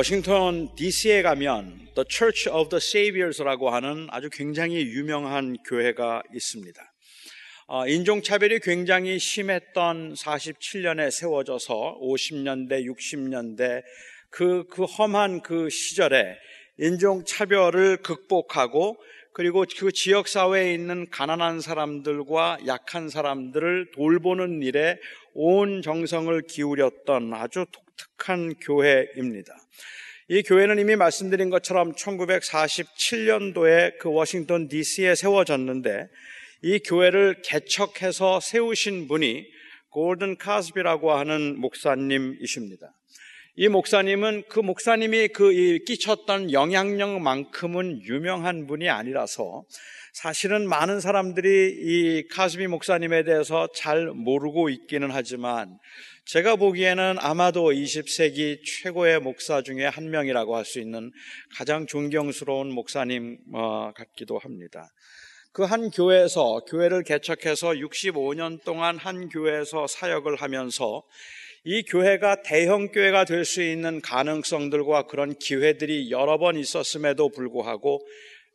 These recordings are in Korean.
워싱턴 DC에 가면 The Church of the Saviors라고 하는 아주 굉장히 유명한 교회가 있습니다. 어, 인종차별이 굉장히 심했던 47년에 세워져서 50년대, 60년대 그, 그 험한 그 시절에 인종차별을 극복하고 그리고 그 지역사회에 있는 가난한 사람들과 약한 사람들을 돌보는 일에 온 정성을 기울였던 아주 독특한 교회입니다. 이 교회는 이미 말씀드린 것처럼 1947년도에 그 워싱턴 DC에 세워졌는데 이 교회를 개척해서 세우신 분이 골든 카스비라고 하는 목사님이십니다. 이 목사님은 그 목사님이 그 끼쳤던 영향력만큼은 유명한 분이 아니라서 사실은 많은 사람들이 이 카스비 목사님에 대해서 잘 모르고 있기는 하지만 제가 보기에는 아마도 20세기 최고의 목사 중에 한 명이라고 할 수 있는 가장 존경스러운 목사님 어, 같기도 합니다. 그 한 교회에서 교회를 개척해서 65년 동안 한 교회에서 사역을 하면서 이 교회가 대형 교회가 될 수 있는 가능성들과 그런 기회들이 여러 번 있었음에도 불구하고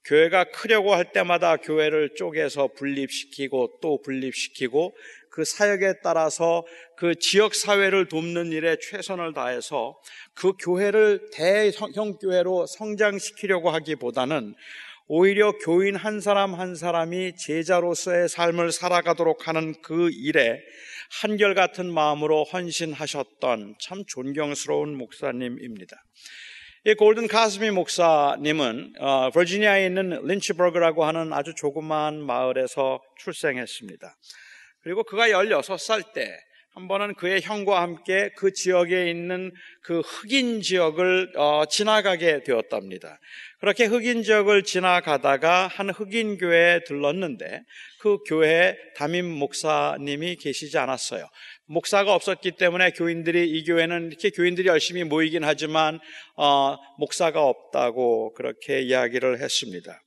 교회가 크려고 할 때마다 교회를 쪼개서 분립시키고 또 분립시키고 그 사역에 따라서 그 지역 사회를 돕는 일에 최선을 다해서 그 교회를 대형 교회로 성장시키려고 하기보다는 오히려 교인 한 사람 한 사람이 제자로서의 삶을 살아가도록 하는 그 일에 한결같은 마음으로 헌신하셨던 참 존경스러운 목사님입니다. 이 골든 카스미 목사님은 어, 버지니아에 있는 린치버그라고 하는 아주 조그마한 마을에서 출생했습니다. 그리고 그가 16살 때 한 번은 그의 형과 함께 그 지역에 있는 그 흑인 지역을 어, 지나가게 되었답니다. 그렇게 흑인 지역을 지나가다가 한 흑인 교회에 들렀는데 그 교회에 담임 목사님이 계시지 않았어요. 목사가 없었기 때문에 교인들이 이 교회는 이렇게 교인들이 열심히 모이긴 하지만 어, 목사가 없다고 그렇게 이야기를 했습니다.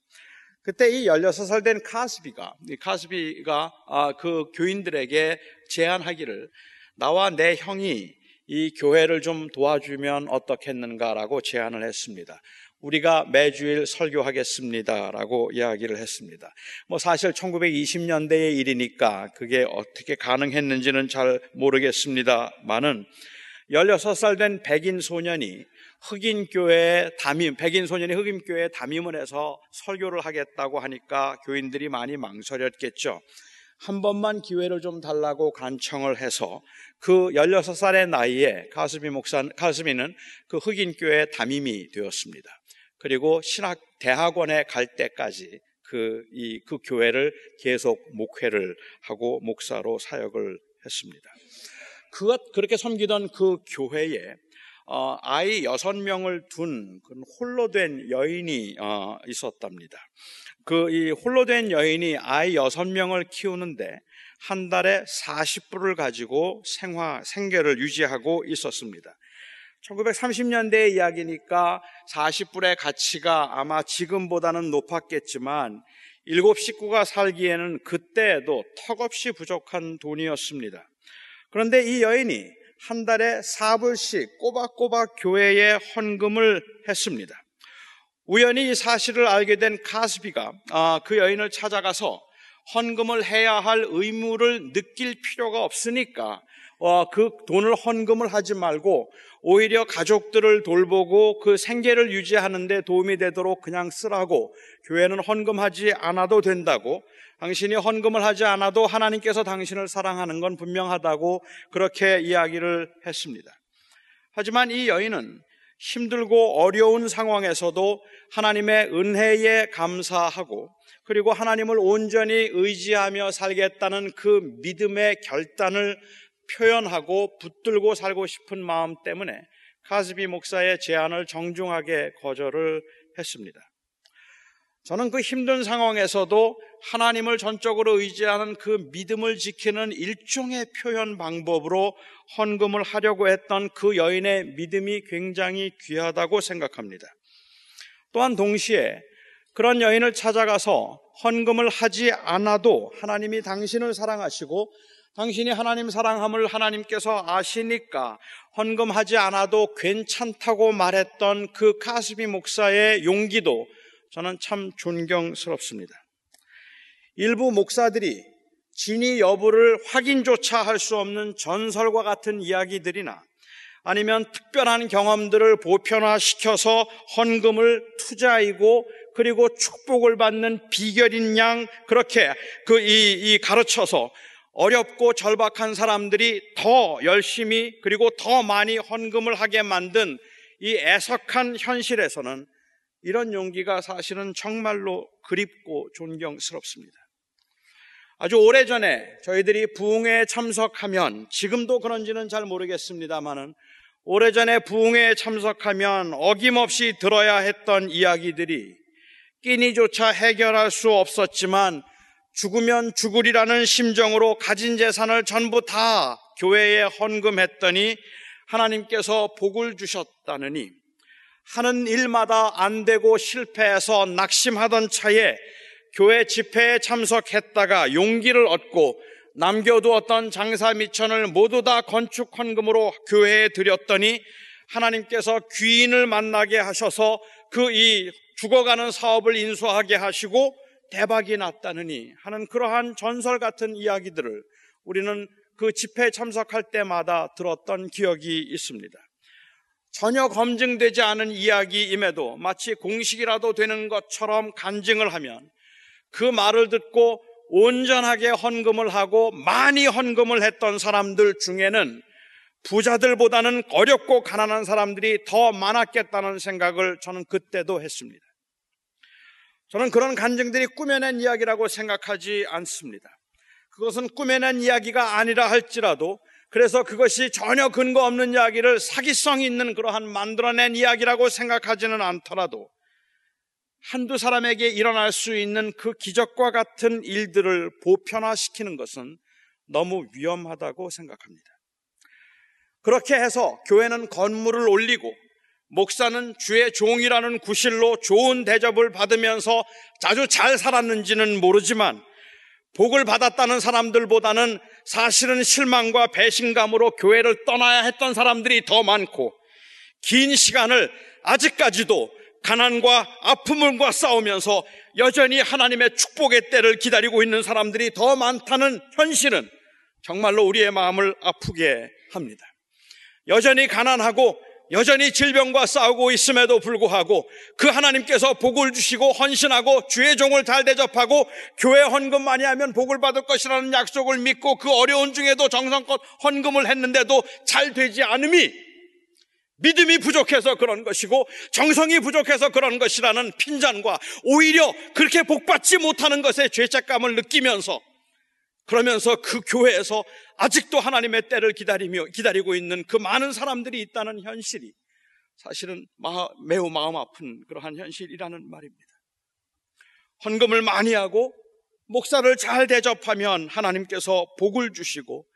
그때 이 16살 된 카스비가, 이 카스비가 아, 그 교인들에게 제안하기를 나와 내 형이 이 교회를 좀 도와주면 어떻겠는가라고 제안을 했습니다. 우리가 매주일 설교하겠습니다라고 이야기를 했습니다. 뭐 사실 1920년대의 일이니까 그게 어떻게 가능했는지는 잘 모르겠습니다만은 16살 된 백인 소년이 흑인 교회에 담임, 백인 소년이 흑인 교회에 담임을 해서 설교를 하겠다고 하니까 교인들이 많이 망설였겠죠. 한 번만 기회를 좀 달라고 간청을 해서 그 16살의 나이에 가스비 목사, 가스비는 그 흑인 교회 담임이 되었습니다. 그리고 신학 대학원에 갈 때까지 그, 이, 그 교회를 계속 목회를 하고 목사로 사역을 했습니다. 그것, 그렇게 섬기던 그 교회에 어, 아이 여섯 명을 둔 홀로 된 여인이 어, 있었답니다. 그 이 홀로 된 여인이 아이 여섯 명을 키우는데 한 달에 40불을 가지고 생화 생계를 유지하고 있었습니다. 1930년대 이야기니까 40불의 가치가 아마 지금보다는 높았겠지만 일곱 식구가 살기에는 그때에도 턱없이 부족한 돈이었습니다. 그런데 이 여인이 한 달에 4불씩 꼬박꼬박 교회에 헌금을 했습니다. 우연히 이 사실을 알게 된 카스비가 아, 그 여인을 찾아가서 헌금을 해야 할 의무를 느낄 필요가 없으니까 어, 그 돈을 헌금을 하지 말고 오히려 가족들을 돌보고 그 생계를 유지하는데 도움이 되도록 그냥 쓰라고 교회는 헌금하지 않아도 된다고 당신이 헌금을 하지 않아도 하나님께서 당신을 사랑하는 건 분명하다고 그렇게 이야기를 했습니다. 하지만 이 여인은 힘들고 어려운 상황에서도 하나님의 은혜에 감사하고 그리고 하나님을 온전히 의지하며 살겠다는 그 믿음의 결단을 표현하고 붙들고 살고 싶은 마음 때문에 카스비 목사의 제안을 정중하게 거절을 했습니다. 저는 그 힘든 상황에서도 하나님을 전적으로 의지하는 그 믿음을 지키는 일종의 표현 방법으로 헌금을 하려고 했던 그 여인의 믿음이 굉장히 귀하다고 생각합니다. 또한 동시에 그런 여인을 찾아가서 헌금을 하지 않아도 하나님이 당신을 사랑하시고 당신이 하나님 사랑함을 하나님께서 아시니까 헌금하지 않아도 괜찮다고 말했던 그 카스비 목사의 용기도 저는 참 존경스럽습니다. 일부 목사들이 진위 여부를 확인조차 할 수 없는 전설과 같은 이야기들이나 아니면 특별한 경험들을 보편화시켜서 헌금을 투자이고 그리고 축복을 받는 비결인 양 그렇게 그이이 가르쳐서 어렵고 절박한 사람들이 더 열심히 그리고 더 많이 헌금을 하게 만든 이 애석한 현실에서는 이런 용기가 사실은 정말로 그립고 존경스럽습니다. 아주 오래전에 저희들이 부흥회에 참석하면 지금도 그런지는 잘 모르겠습니다만은 오래전에 부흥회에 참석하면 어김없이 들어야 했던 이야기들이 끼니조차 해결할 수 없었지만 죽으면 죽으리라는 심정으로 가진 재산을 전부 다 교회에 헌금했더니 하나님께서 복을 주셨다느니 하는 일마다 안 되고 실패해서 낙심하던 차에 교회 집회에 참석했다가 용기를 얻고 남겨두었던 장사 미천을 모두 다 건축 헌금으로 교회에 드렸더니 하나님께서 귀인을 만나게 하셔서 그 이 죽어가는 사업을 인수하게 하시고 대박이 났다느니 하는 그러한 전설 같은 이야기들을 우리는 그 집회에 참석할 때마다 들었던 기억이 있습니다. 전혀 검증되지 않은 이야기임에도 마치 공식이라도 되는 것처럼 간증을 하면 그 말을 듣고 온전하게 헌금을 하고 많이 헌금을 했던 사람들 중에는 부자들보다는 어렵고 가난한 사람들이 더 많았겠다는 생각을 저는 그때도 했습니다. 저는 그런 간증들이 꾸며낸 이야기라고 생각하지 않습니다. 그것은 꾸며낸 이야기가 아니라 할지라도 그래서 그것이 전혀 근거 없는 이야기를 사기성 있는 그러한 만들어낸 이야기라고 생각하지는 않더라도 한두 사람에게 일어날 수 있는 그 기적과 같은 일들을 보편화시키는 것은 너무 위험하다고 생각합니다. 그렇게 해서 교회는 건물을 올리고 목사는 주의 종이라는 구실로 좋은 대접을 받으면서 아주 잘 살았는지는 모르지만 복을 받았다는 사람들보다는 사실은 실망과 배신감으로 교회를 떠나야 했던 사람들이 더 많고 긴 시간을 아직까지도 가난과 아픔과 싸우면서 여전히 하나님의 축복의 때를 기다리고 있는 사람들이 더 많다는 현실은 정말로 우리의 마음을 아프게 합니다. 여전히 가난하고 여전히 질병과 싸우고 있음에도 불구하고 그 하나님께서 복을 주시고 헌신하고 주의 종을 잘 대접하고 교회 헌금 많이 하면 복을 받을 것이라는 약속을 믿고 그 어려운 중에도 정성껏 헌금을 했는데도 잘 되지 않음이 믿음이 부족해서 그런 것이고 정성이 부족해서 그런 것이라는 핀잔과 오히려 그렇게 복받지 못하는 것에 죄책감을 느끼면서 그러면서 그 교회에서 아직도 하나님의 때를 기다리며 기다리고 있는 그 많은 사람들이 있다는 현실이 사실은 매우 마음 아픈 그러한 현실이라는 말입니다. 헌금을 많이 하고 목사를 잘 대접하면 하나님께서 복을 주시고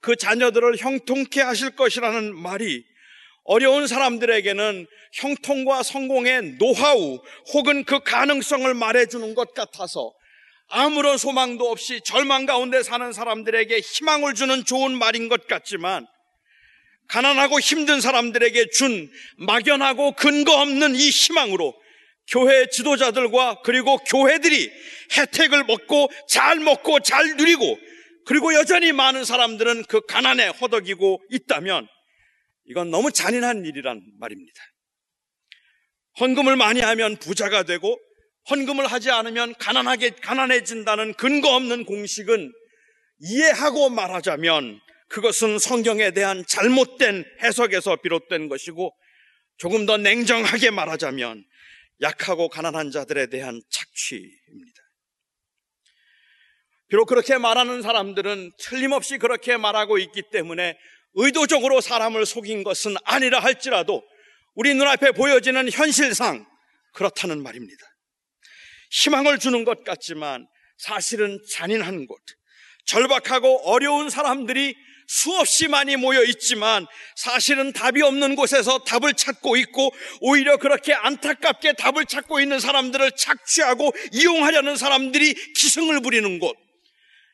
그 자녀들을 형통케 하실 것이라는 말이 어려운 사람들에게는 형통과 성공의 노하우 혹은 그 가능성을 말해주는 것 같아서 아무런 소망도 없이 절망 가운데 사는 사람들에게 희망을 주는 좋은 말인 것 같지만 가난하고 힘든 사람들에게 준 막연하고 근거 없는 이 희망으로 교회 지도자들과 그리고 교회들이 혜택을 먹고 잘 먹고 잘 누리고 그리고 여전히 많은 사람들은 그 가난에 허덕이고 있다면 이건 너무 잔인한 일이란 말입니다. 헌금을 많이 하면 부자가 되고 헌금을 하지 않으면 가난하게 가난해진다는 근거 없는 공식은 이해하고 말하자면 그것은 성경에 대한 잘못된 해석에서 비롯된 것이고 조금 더 냉정하게 말하자면 약하고 가난한 자들에 대한 착취입니다. 비록 그렇게 말하는 사람들은 틀림없이 그렇게 말하고 있기 때문에 의도적으로 사람을 속인 것은 아니라 할지라도 우리 눈앞에 보여지는 현실상 그렇다는 말입니다. 희망을 주는 것 같지만 사실은 잔인한 곳, 절박하고 어려운 사람들이 수없이 많이 모여 있지만 사실은 답이 없는 곳에서 답을 찾고 있고 오히려 그렇게 안타깝게 답을 찾고 있는 사람들을 착취하고 이용하려는 사람들이 기승을 부리는 곳.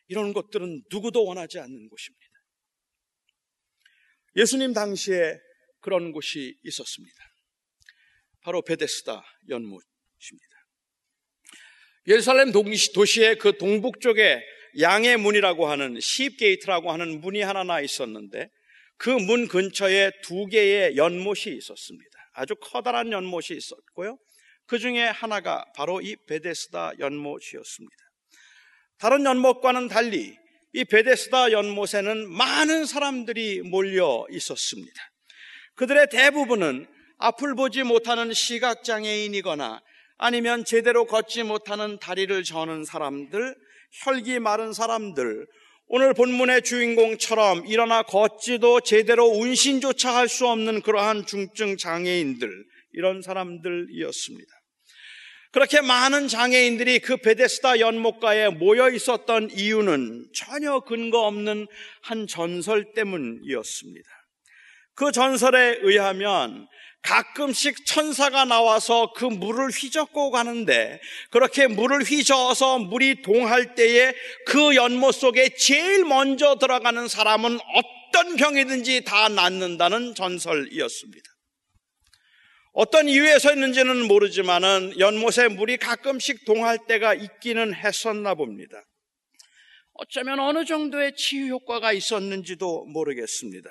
이런 것들은 누구도 원하지 않는 곳입니다. 예수님 당시에 그런 곳이 있었습니다. 바로 베데스다 연못입니다. 예루살렘 도시의 그 동북 쪽에 양의 문이라고 하는 시입게이트라고 하는 문이 하나 나 있었는데 그 문 근처에 두 개의 연못이 있었습니다. 아주 커다란 연못이 있었고요. 그 중에 하나가 바로 이 베데스다 연못이었습니다. 다른 연못과는 달리 이 베데스다 연못에는 많은 사람들이 몰려 있었습니다. 그들의 대부분은 앞을 보지 못하는 시각장애인이거나 아니면 제대로 걷지 못하는 다리를 저는 사람들, 혈기 마른 사람들, 오늘 본문의 주인공처럼 일어나 걷지도 제대로 운신조차 할 수 없는 그러한 중증 장애인들, 이런 사람들이었습니다. 그렇게 많은 장애인들이 그 베데스다 연못가에 모여 있었던 이유는 전혀 근거 없는 한 전설 때문이었습니다. 그 전설에 의하면 가끔씩 천사가 나와서 그 물을 휘젓고 가는데 그렇게 물을 휘저어서 물이 동할 때에 그 연못 속에 제일 먼저 들어가는 사람은 어떤 병이든지 다 낫는다는 전설이었습니다. 어떤 이유에서였는지는 모르지만은 연못에 물이 가끔씩 동할 때가 있기는 했었나 봅니다. 어쩌면 어느 정도의 치유 효과가 있었는지도 모르겠습니다.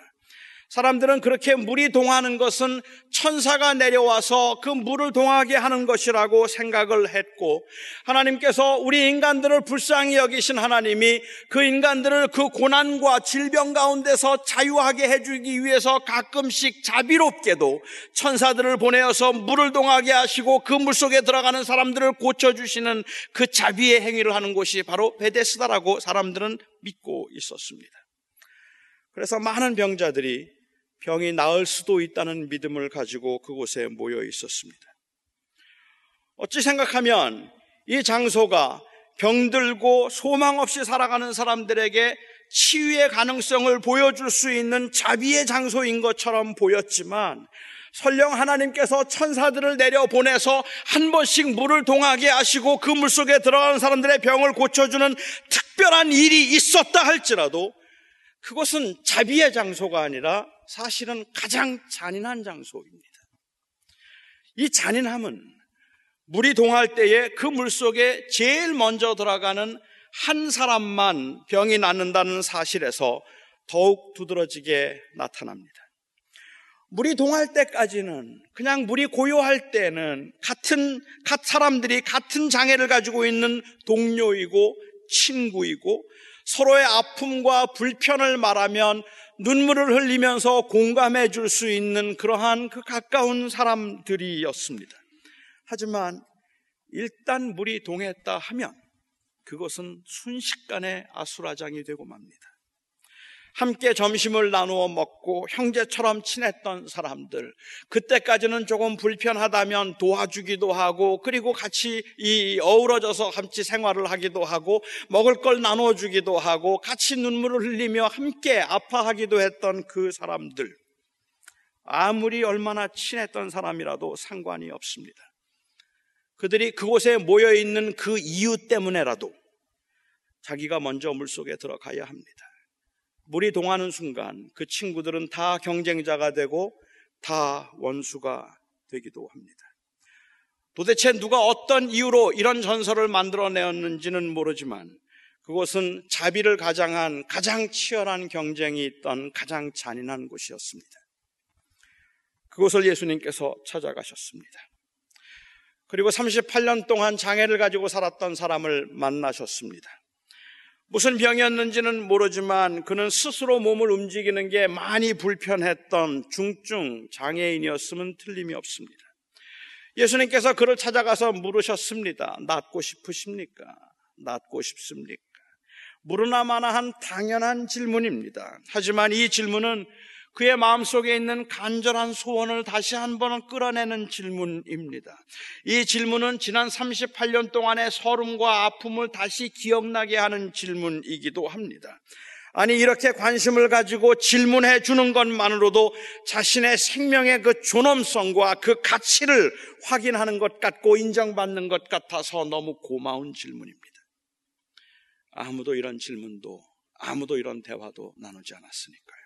사람들은 그렇게 물이 동하는 것은 천사가 내려와서 그 물을 동하게 하는 것이라고 생각을 했고 하나님께서 우리 인간들을 불쌍히 여기신 하나님이 그 인간들을 그 고난과 질병 가운데서 자유하게 해주기 위해서 가끔씩 자비롭게도 천사들을 보내어서 물을 동하게 하시고 그 물 속에 들어가는 사람들을 고쳐주시는 그 자비의 행위를 하는 곳이 바로 베데스다라고 사람들은 믿고 있었습니다. 그래서 많은 병자들이 병이 나을 수도 있다는 믿음을 가지고 그곳에 모여 있었습니다. 어찌 생각하면 이 장소가 병들고 소망 없이 살아가는 사람들에게 치유의 가능성을 보여줄 수 있는 자비의 장소인 것처럼 보였지만 설령 하나님께서 천사들을 내려 보내서 한 번씩 물을 동하게 하시고 그 물 속에 들어가는 사람들의 병을 고쳐주는 특별한 일이 있었다 할지라도 그것은 자비의 장소가 아니라 사실은 가장 잔인한 장소입니다. 이 잔인함은 물이 동할 때에 그 물 속에 제일 먼저 들어가는 한 사람만 병이 낫는다는 사실에서 더욱 두드러지게 나타납니다. 물이 동할 때까지는 그냥 물이 고요할 때는 같은 각 사람들이 같은 장애를 가지고 있는 동료이고 친구이고 서로의 아픔과 불편을 말하면 눈물을 흘리면서 공감해 줄 수 있는 그러한 그 가까운 사람들이었습니다. 하지만 일단 물이 동했다 하면 그것은 순식간에 아수라장이 되고 맙니다. 함께 점심을 나누어 먹고 형제처럼 친했던 사람들, 그때까지는 조금 불편하다면 도와주기도 하고, 그리고 같이 이 어우러져서 같이 생활을 하기도 하고, 먹을 걸 나눠주기도 하고, 같이 눈물을 흘리며 함께 아파하기도 했던 그 사람들. 아무리 얼마나 친했던 사람이라도 상관이 없습니다. 그들이 그곳에 모여 있는 그 이유 때문에라도 자기가 먼저 물 속에 들어가야 합니다. 물이 동하는 순간 그 친구들은 다 경쟁자가 되고 다 원수가 되기도 합니다. 도대체 누가 어떤 이유로 이런 전설을 만들어내었는지는 모르지만 그곳은 자비를 가장한 가장 치열한 경쟁이 있던 가장 잔인한 곳이었습니다. 그곳을 예수님께서 찾아가셨습니다. 그리고 38년 동안 장애를 가지고 살았던 사람을 만나셨습니다. 무슨 병이었는지는 모르지만 그는 스스로 몸을 움직이는 게 많이 불편했던 중증 장애인이었으면 틀림이 없습니다. 예수님께서 그를 찾아가서 물으셨습니다. 낫고 싶으십니까? 낫고 싶습니까? 물으나 마나한 당연한 질문입니다. 하지만 이 질문은 그의 마음속에 있는 간절한 소원을 다시 한번 끌어내는 질문입니다. 이 질문은 지난 38년 동안의 서름과 아픔을 다시 기억나게 하는 질문이기도 합니다. 아니, 이렇게 관심을 가지고 질문해 주는 것만으로도 자신의 생명의 그 존엄성과 그 가치를 확인하는 것 같고 인정받는 것 같아서 너무 고마운 질문입니다. 아무도 이런 질문도 아무도 이런 대화도 나누지 않았으니까요.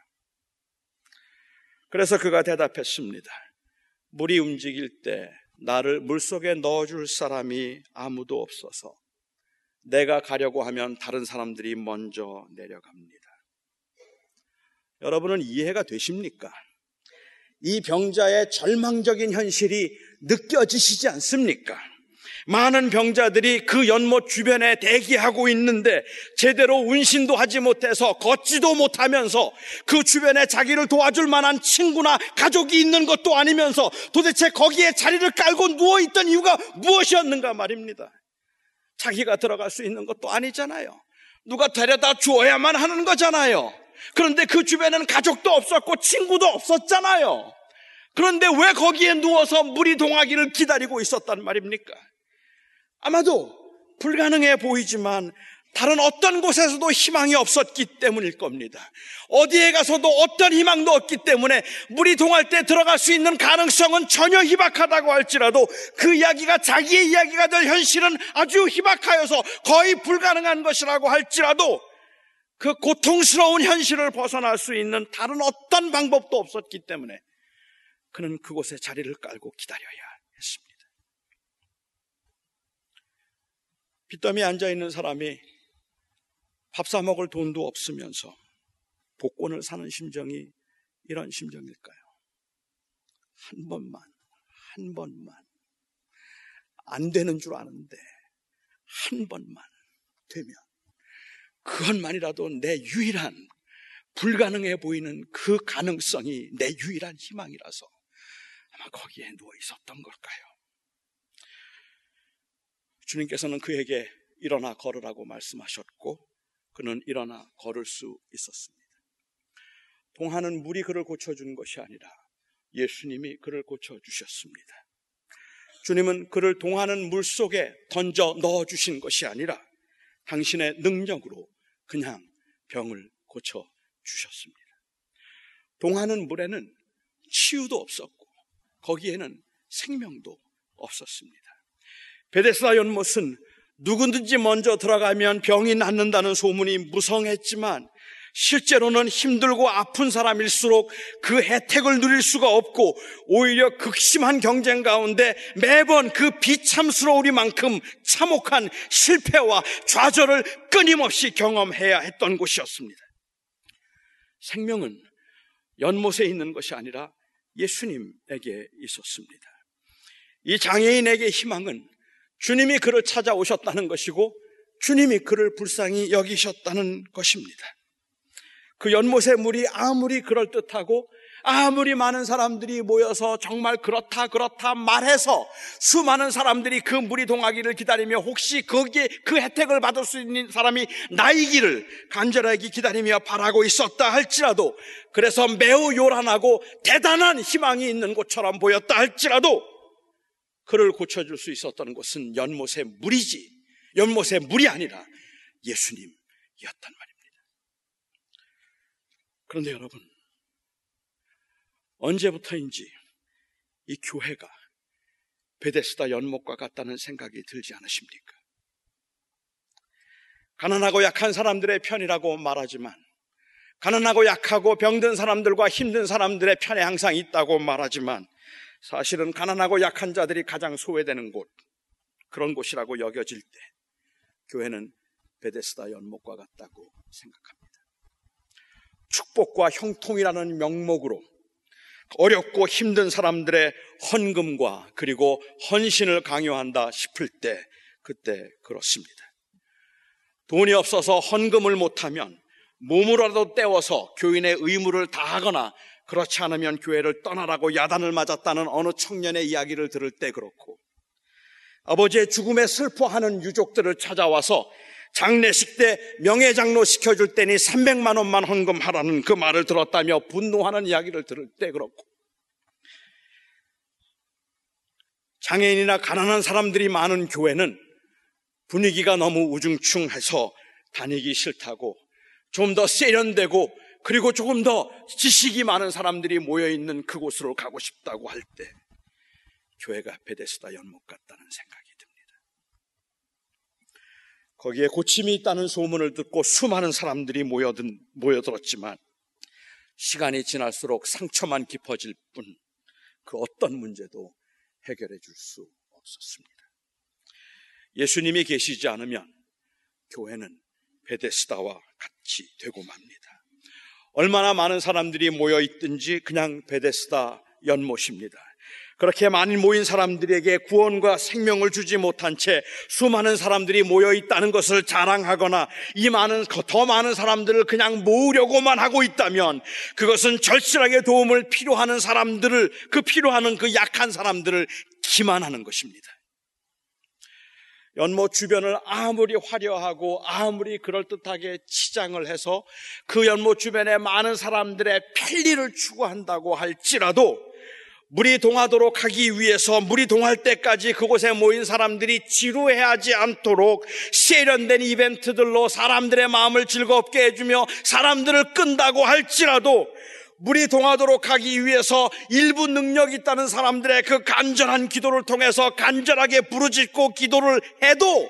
그래서 그가 대답했습니다. 물이 움직일 때 나를 물 속에 넣어줄 사람이 아무도 없어서 내가 가려고 하면 다른 사람들이 먼저 내려갑니다. 여러분은 이해가 되십니까? 이 병자의 절망적인 현실이 느껴지시지 않습니까? 많은 병자들이 그 연못 주변에 대기하고 있는데 제대로 운신도 하지 못해서 걷지도 못하면서 그 주변에 자기를 도와줄 만한 친구나 가족이 있는 것도 아니면서 도대체 거기에 자리를 깔고 누워있던 이유가 무엇이었는가 말입니다. 자기가 들어갈 수 있는 것도 아니잖아요. 누가 데려다 주어야만 하는 거잖아요. 그런데 그 주변에는 가족도 없었고 친구도 없었잖아요. 그런데 왜 거기에 누워서 물이 동하기를 기다리고 있었단 말입니까? 아마도 불가능해 보이지만 다른 어떤 곳에서도 희망이 없었기 때문일 겁니다. 어디에 가서도 어떤 희망도 없기 때문에 물이 동할 때 들어갈 수 있는 가능성은 전혀 희박하다고 할지라도 그 이야기가 자기의 이야기가 될 현실은 아주 희박하여서 거의 불가능한 것이라고 할지라도 그 고통스러운 현실을 벗어날 수 있는 다른 어떤 방법도 없었기 때문에 그는 그곳에 자리를 깔고 기다려야 했습니다. 빚더미에 앉아 있는 사람이 밥 사 먹을 돈도 없으면서 복권을 사는 심정이 이런 심정일까요? 한 번만, 한 번만. 안 되는 줄 아는데, 한 번만 되면, 그것만이라도 내 유일한, 불가능해 보이는 그 가능성이 내 유일한 희망이라서 아마 거기에 누워 있었던 걸까요? 주님께서는 그에게 일어나 걸으라고 말씀하셨고 그는 일어나 걸을 수 있었습니다. 동하는 물이 그를 고쳐준 것이 아니라 예수님이 그를 고쳐주셨습니다. 주님은 그를 동하는 물 속에 던져 넣어주신 것이 아니라 당신의 능력으로 그냥 병을 고쳐주셨습니다. 동하는 물에는 치유도 없었고 거기에는 생명도 없었습니다. 베데스다 연못은 누구든지 먼저 들어가면 병이 낫는다는 소문이 무성했지만 실제로는 힘들고 아픈 사람일수록 그 혜택을 누릴 수가 없고 오히려 극심한 경쟁 가운데 매번 그 비참스러우리만큼 참혹한 실패와 좌절을 끊임없이 경험해야 했던 곳이었습니다. 생명은 연못에 있는 것이 아니라 예수님에게 있었습니다. 이 장애인에게 희망은 주님이 그를 찾아오셨다는 것이고 주님이 그를 불쌍히 여기셨다는 것입니다. 그 연못의 물이 아무리 그럴듯하고 아무리 많은 사람들이 모여서 정말 그렇다 그렇다 말해서 수많은 사람들이 그 물이 동하기를 기다리며 혹시 거기에 그 혜택을 받을 수 있는 사람이 나이기를 간절하게 기다리며 바라고 있었다 할지라도 그래서 매우 요란하고 대단한 희망이 있는 곳처럼 보였다 할지라도 그를 고쳐줄 수 있었던 것은 연못의 물이지 연못의 물이 아니라 예수님이었단 말입니다. 그런데 여러분 언제부터인지 이 교회가 베데스다 연못과 같다는 생각이 들지 않으십니까? 가난하고 약한 사람들의 편이라고 말하지만 가난하고 약하고 병든 사람들과 힘든 사람들의 편에 항상 있다고 말하지만 사실은 가난하고 약한 자들이 가장 소외되는 곳, 그런 곳이라고 여겨질 때 교회는 베데스다 연못과 같다고 생각합니다. 축복과 형통이라는 명목으로 어렵고 힘든 사람들의 헌금과 그리고 헌신을 강요한다 싶을 때 그때 그렇습니다. 돈이 없어서 헌금을 못하면 몸으로라도 떼워서 교인의 의무를 다하거나 그렇지 않으면 교회를 떠나라고 야단을 맞았다는 어느 청년의 이야기를 들을 때 그렇고 아버지의 죽음에 슬퍼하는 유족들을 찾아와서 장례식 때 명예장로 시켜줄 때니 300만 원만 헌금하라는 그 말을 들었다며 분노하는 이야기를 들을 때 그렇고 장애인이나 가난한 사람들이 많은 교회는 분위기가 너무 우중충해서 다니기 싫다고 좀 더 세련되고 그리고 조금 더 지식이 많은 사람들이 모여 있는 그곳으로 가고 싶다고 할 때 교회가 베데스다 연못 같다는 생각이 듭니다. 거기에 고침이 있다는 소문을 듣고 수많은 사람들이 모여든, 모여들었지만 시간이 지날수록 상처만 깊어질 뿐 그 어떤 문제도 해결해 줄 수 없었습니다. 예수님이 계시지 않으면 교회는 베데스다와 같이 되고 맙니다. 얼마나 많은 사람들이 모여 있든지 그냥 베데스다 연못입니다. 그렇게 많이 모인 사람들에게 구원과 생명을 주지 못한 채 수많은 사람들이 모여 있다는 것을 자랑하거나 이 많은 더 많은 사람들을 그냥 모으려고만 하고 있다면 그것은 절실하게 도움을 필요하는 사람들을 그 필요하는 그 약한 사람들을 기만하는 것입니다. 연못 주변을 아무리 화려하고 아무리 그럴듯하게 치장을 해서 그 연못 주변에 많은 사람들의 편리를 추구한다고 할지라도 물이 동하도록 하기 위해서 물이 동할 때까지 그곳에 모인 사람들이 지루해하지 않도록 세련된 이벤트들로 사람들의 마음을 즐겁게 해주며 사람들을 끈다고 할지라도 물이 동하도록 하기 위해서 일부 능력 있다는 사람들의 그 간절한 기도를 통해서 간절하게 부르짖고 기도를 해도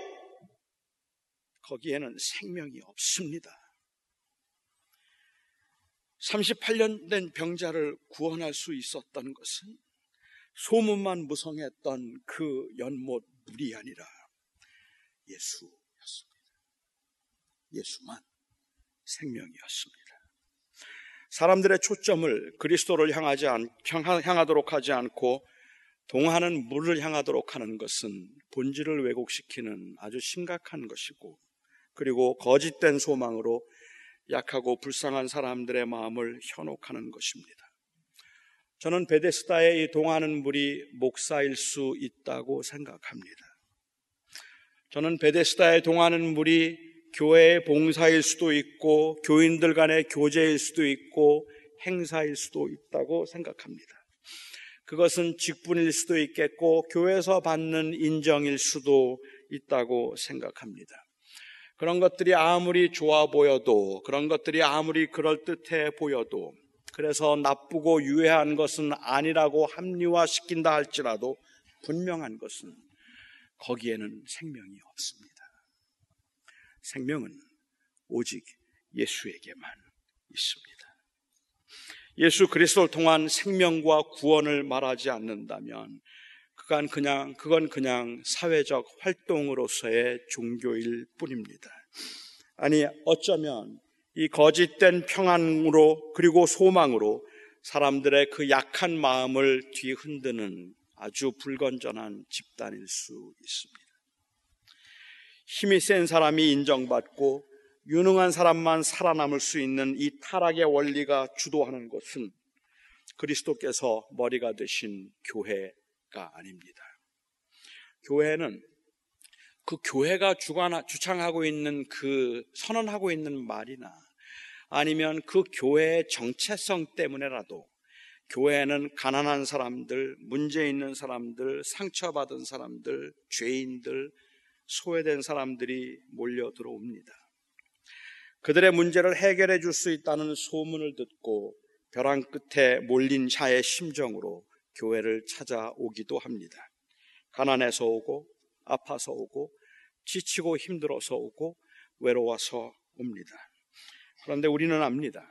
거기에는 생명이 없습니다. 38년 된 병자를 구원할 수 있었던 것은 소문만 무성했던 그 연못 물이 아니라 예수였습니다. 예수만 생명이었습니다. 사람들의 초점을 그리스도를 향하지 않, 향하도록 하지 않고 동하는 물을 향하도록 하는 것은 본질을 왜곡시키는 아주 심각한 것이고 그리고 거짓된 소망으로 약하고 불쌍한 사람들의 마음을 현혹하는 것입니다. 저는 베데스다의 이 동하는 물이 목사일 수 있다고 생각합니다. 저는 베데스다의 동하는 물이 교회의 봉사일 수도 있고 교인들 간의 교제일 수도 있고 행사일 수도 있다고 생각합니다. 그것은 직분일 수도 있겠고 교회에서 받는 인정일 수도 있다고 생각합니다. 그런 것들이 아무리 좋아 보여도, 그런 것들이 아무리 그럴듯해 보여도, 그래서 나쁘고 유해한 것은 아니라고 합리화시킨다 할지라도 분명한 것은 거기에는 생명이 없습니다. 생명은 오직 예수에게만 있습니다. 예수 그리스도를 통한 생명과 구원을 말하지 않는다면 그건 그냥, 그건 그냥 사회적 활동으로서의 종교일 뿐입니다. 아니, 어쩌면 이 거짓된 평안으로 그리고 소망으로 사람들의 그 약한 마음을 뒤흔드는 아주 불건전한 집단일 수 있습니다. 힘이 센 사람이 인정받고 유능한 사람만 살아남을 수 있는 이 타락의 원리가 주도하는 것은 그리스도께서 머리가 되신 교회 가 아닙니다. 교회는 그 교회가 주관, 주창하고 있는 그 선언하고 있는 말이나 아니면 그 교회의 정체성 때문에라도 교회는 가난한 사람들, 문제 있는 사람들, 상처받은 사람들, 죄인들, 소외된 사람들이 몰려 들어옵니다. 그들의 문제를 해결해 줄 수 있다는 소문을 듣고 벼랑 끝에 몰린 자의 심정으로 교회를 찾아오기도 합니다. 가난해서 오고, 아파서 오고, 지치고 힘들어서 오고, 외로워서 옵니다. 그런데 우리는 압니다.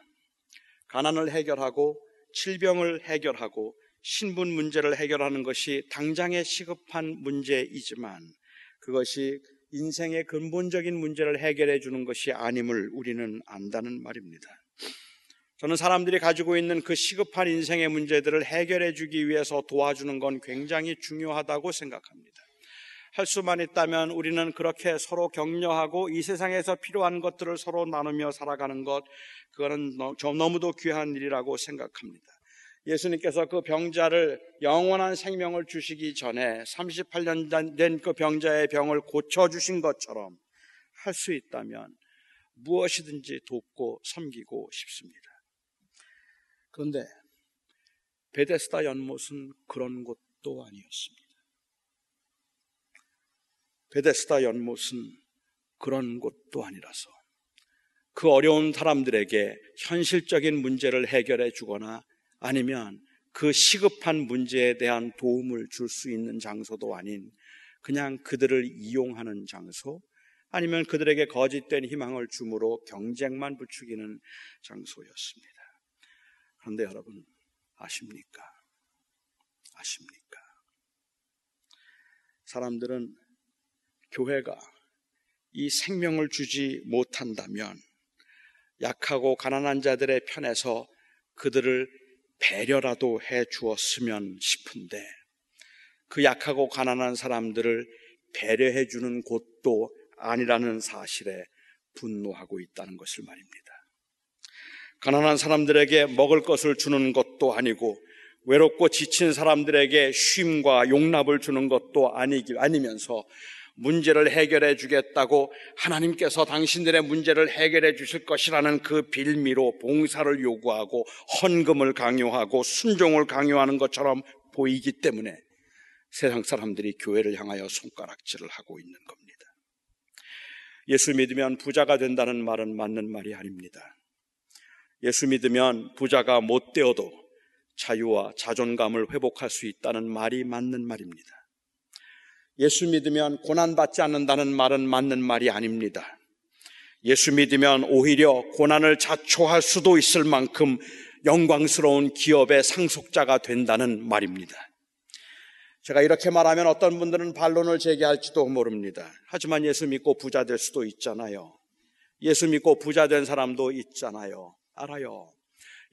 가난을 해결하고, 질병을 해결하고, 신분 문제를 해결하는 것이 당장의 시급한 문제이지만 그것이 인생의 근본적인 문제를 해결해 주는 것이 아님을 우리는 안다는 말입니다. 저는 사람들이 가지고 있는 그 시급한 인생의 문제들을 해결해 주기 위해서 도와주는 건 굉장히 중요하다고 생각합니다. 할 수만 있다면 우리는 그렇게 서로 격려하고 이 세상에서 필요한 것들을 서로 나누며 살아가는 것, 그거는 너무도 귀한 일이라고 생각합니다. 예수님께서 그 병자를 영원한 생명을 주시기 전에 38년 된 그 병자의 병을 고쳐주신 것처럼 할 수 있다면 무엇이든지 돕고 섬기고 싶습니다. 그런데 베데스다 연못은 그런 곳도 아니었습니다. 베데스다 연못은 그런 곳도 아니라서 그 어려운 사람들에게 현실적인 문제를 해결해 주거나 아니면 그 시급한 문제에 대한 도움을 줄 수 있는 장소도 아닌 그냥 그들을 이용하는 장소, 아니면 그들에게 거짓된 희망을 주므로 경쟁만 부추기는 장소였습니다. 그런데 여러분 아십니까? 아십니까? 사람들은 교회가 이 생명을 주지 못한다면 약하고 가난한 자들의 편에서 그들을 배려라도 해 주었으면 싶은데 그 약하고 가난한 사람들을 배려해 주는 곳도 아니라는 사실에 분노하고 있다는 것을 말입니다. 가난한 사람들에게 먹을 것을 주는 것도 아니고 외롭고 지친 사람들에게 쉼과 용납을 주는 것도 아니기 아니면서 문제를 해결해 주겠다고 하나님께서 당신들의 문제를 해결해 주실 것이라는 그 빌미로 봉사를 요구하고 헌금을 강요하고 순종을 강요하는 것처럼 보이기 때문에 세상 사람들이 교회를 향하여 손가락질을 하고 있는 겁니다. 예수 믿으면 부자가 된다는 말은 맞는 말이 아닙니다. 예수 믿으면 부자가 못 되어도 자유와 자존감을 회복할 수 있다는 말이 맞는 말입니다. 예수 믿으면 고난받지 않는다는 말은 맞는 말이 아닙니다. 예수 믿으면 오히려 고난을 자초할 수도 있을 만큼 영광스러운 기업의 상속자가 된다는 말입니다. 제가 이렇게 말하면 어떤 분들은 반론을 제기할지도 모릅니다. 하지만 예수 믿고 부자 될 수도 있잖아요. 예수 믿고 부자 된 사람도 있잖아요. 알아요.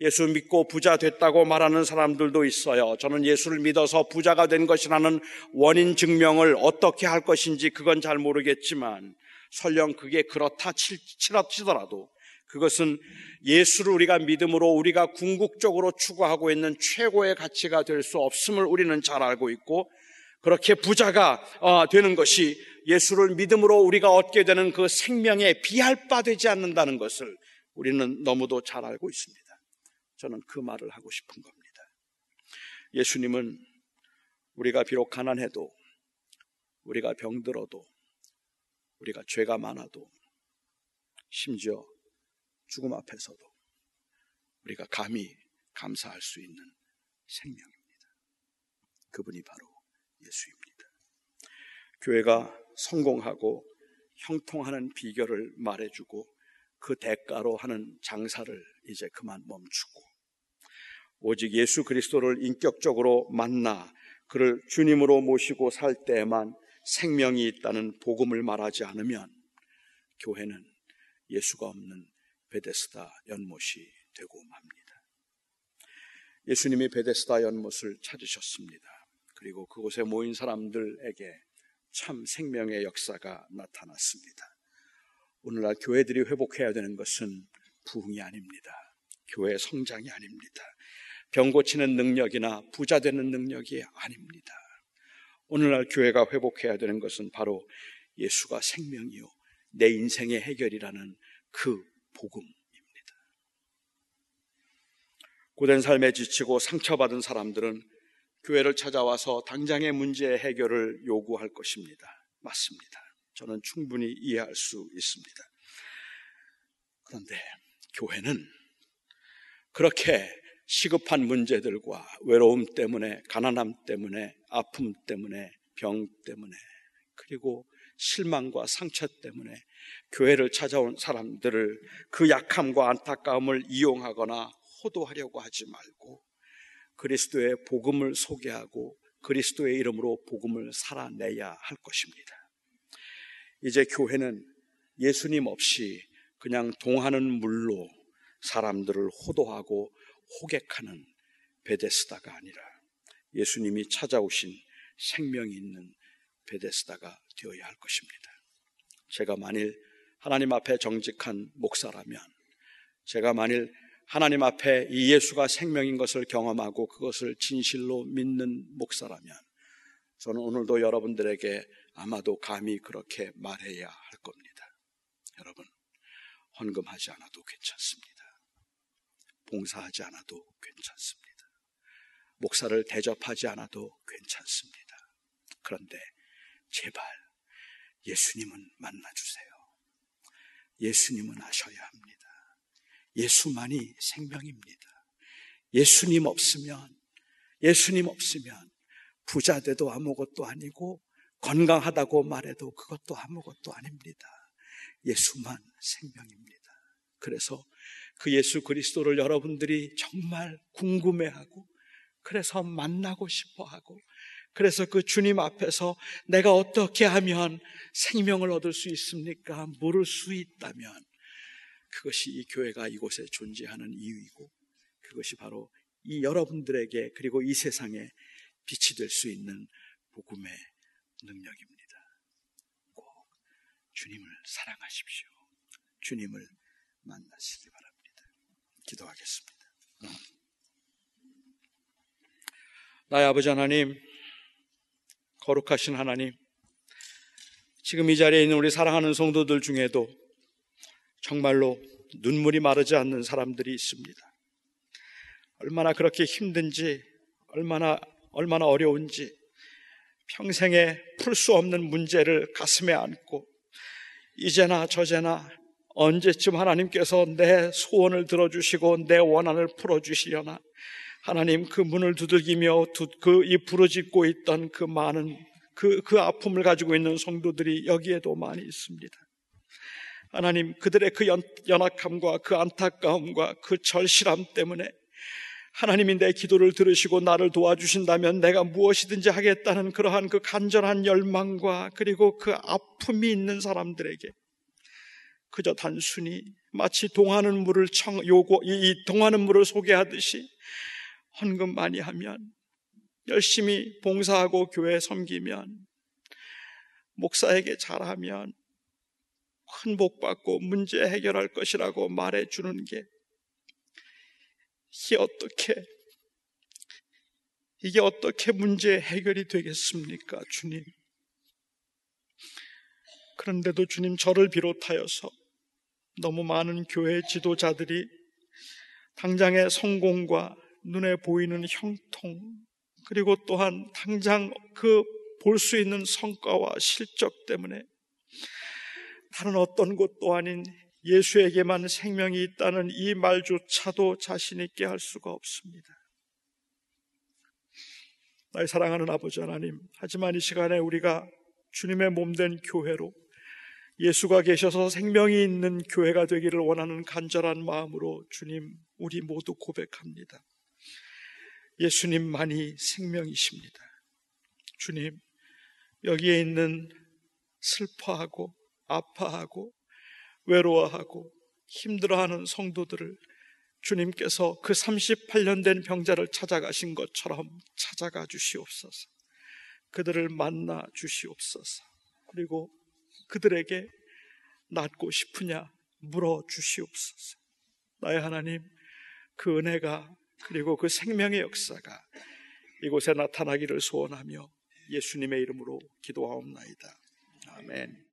예수 믿고 부자 됐다고 말하는 사람들도 있어요. 저는 예수를 믿어서 부자가 된 것이라는 원인 증명을 어떻게 할 것인지 그건 잘 모르겠지만 설령 그게 그렇다 치더라도 그것은 예수를 우리가 믿음으로 우리가 궁극적으로 추구하고 있는 최고의 가치가 될 수 없음을 우리는 잘 알고 있고 그렇게 부자가 어, 되는 것이 예수를 믿음으로 우리가 얻게 되는 그 생명에 비할 바 되지 않는다는 것을 우리는 너무도 잘 알고 있습니다. 저는 그 말을 하고 싶은 겁니다. 예수님은 우리가 비록 가난해도 우리가 병들어도 우리가 죄가 많아도 심지어 죽음 앞에서도 우리가 감히 감사할 수 있는 생명입니다. 그분이 바로 예수입니다. 교회가 성공하고 형통하는 비결을 말해주고 그 대가로 하는 장사를 이제 그만 멈추고 오직 예수 그리스도를 인격적으로 만나 그를 주님으로 모시고 살 때에만 생명이 있다는 복음을 말하지 않으면 교회는 예수가 없는 베데스다 연못이 되고 맙니다. 예수님이 베데스다 연못을 찾으셨습니다. 그리고 그곳에 모인 사람들에게 참 생명의 역사가 나타났습니다. 오늘날 교회들이 회복해야 되는 것은 부흥이 아닙니다. 교회 성장이 아닙니다. 병 고치는 능력이나 부자 되는 능력이 아닙니다. 오늘날 교회가 회복해야 되는 것은 바로 예수가 생명이요. 내 인생의 해결이라는 그 복음입니다. 고된 삶에 지치고 상처받은 사람들은 교회를 찾아와서 당장의 문제 해결을 요구할 것입니다. 맞습니다. 저는 충분히 이해할 수 있습니다. 그런데 교회는 그렇게 시급한 문제들과 외로움 때문에, 가난함 때문에, 아픔 때문에, 병 때문에, 그리고 실망과 상처 때문에 교회를 찾아온 사람들을 그 약함과 안타까움을 이용하거나 호도하려고 하지 말고 그리스도의 복음을 소개하고 그리스도의 이름으로 복음을 살아내야 할 것입니다. 이제 교회는 예수님 없이 그냥 동하는 물로 사람들을 호도하고 호객하는 베데스다가 아니라 예수님이 찾아오신 생명이 있는 베데스다가 되어야 할 것입니다. 제가 만일 하나님 앞에 정직한 목사라면 제가 만일 하나님 앞에 이 예수가 생명인 것을 경험하고 그것을 진실로 믿는 목사라면 저는 오늘도 여러분들에게 아마도 감히 그렇게 말해야 할 겁니다. 여러분, 헌금하지 않아도 괜찮습니다. 봉사하지 않아도 괜찮습니다. 목사를 대접하지 않아도 괜찮습니다. 그런데 제발 예수님은 만나주세요. 예수님은 아셔야 합니다. 예수만이 생명입니다. 예수님 없으면, 예수님 없으면 부자 돼도 아무것도 아니고 건강하다고 말해도 그것도 아무것도 아닙니다. 예수만 생명입니다. 그래서 그 예수 그리스도를 여러분들이 정말 궁금해하고 그래서 만나고 싶어 하고 그래서 그 주님 앞에서 내가 어떻게 하면 생명을 얻을 수 있습니까? 물을 수 있다면 그것이 이 교회가 이곳에 존재하는 이유이고 그것이 바로 이 여러분들에게 그리고 이 세상에 빛이 될 수 있는 복음의 능력입니다. 꼭 주님을 사랑하십시오. 주님을 만나시기 바랍니다. 기도하겠습니다. 나의 아버지 하나님, 거룩하신 하나님, 지금 이 자리에 있는 우리 사랑하는 성도들 중에도 정말로 눈물이 마르지 않는 사람들이 있습니다. 얼마나 그렇게 힘든지, 얼마나, 얼마나 어려운지, 평생에 풀 수 없는 문제를 가슴에 안고, 이제나 저제나 언제쯤 하나님께서 내 소원을 들어주시고 내 원한을 풀어주시려나, 하나님 그 문을 두들기며 그 이 부르짖고 있던 그 많은 그, 그 아픔을 가지고 있는 성도들이 여기에도 많이 있습니다. 하나님 그들의 그 연, 연약함과 그 안타까움과 그 절실함 때문에 하나님이 내 기도를 들으시고 나를 도와주신다면 내가 무엇이든지 하겠다는 그러한 그 간절한 열망과 그리고 그 아픔이 있는 사람들에게 그저 단순히 마치 동하는 물을 청, 요구, 이 동하는 물을 소개하듯이 헌금 많이 하면 열심히 봉사하고 교회 섬기면 목사에게 잘하면 큰 복 받고 문제 해결할 것이라고 말해 주는 게 이게 어떻게 이게 어떻게 문제 해결이 되겠습니까, 주님? 그런데도 주님 저를 비롯하여서 너무 많은 교회 지도자들이 당장의 성공과 눈에 보이는 형통, 그리고 또한 당장 그 볼 수 있는 성과와 실적 때문에 다른 어떤 곳도 아닌 예수에게만 생명이 있다는 이 말조차도 자신있게 할 수가 없습니다. 나의 사랑하는 아버지 하나님, 하지만 이 시간에 우리가 주님의 몸된 교회로 예수가 계셔서 생명이 있는 교회가 되기를 원하는 간절한 마음으로 주님, 우리 모두 고백합니다. 예수님만이 생명이십니다. 주님, 여기에 있는 슬퍼하고 아파하고 외로워하고 힘들어하는 성도들을 주님께서 그 38년 된 병자를 찾아가신 것처럼 찾아가 주시옵소서. 그들을 만나 주시옵소서. 그리고 그들에게 낫고 싶으냐 물어 주시옵소서. 나의 하나님, 그 은혜가 그리고 그 생명의 역사가 이곳에 나타나기를 소원하며 예수님의 이름으로 기도하옵나이다. 아멘.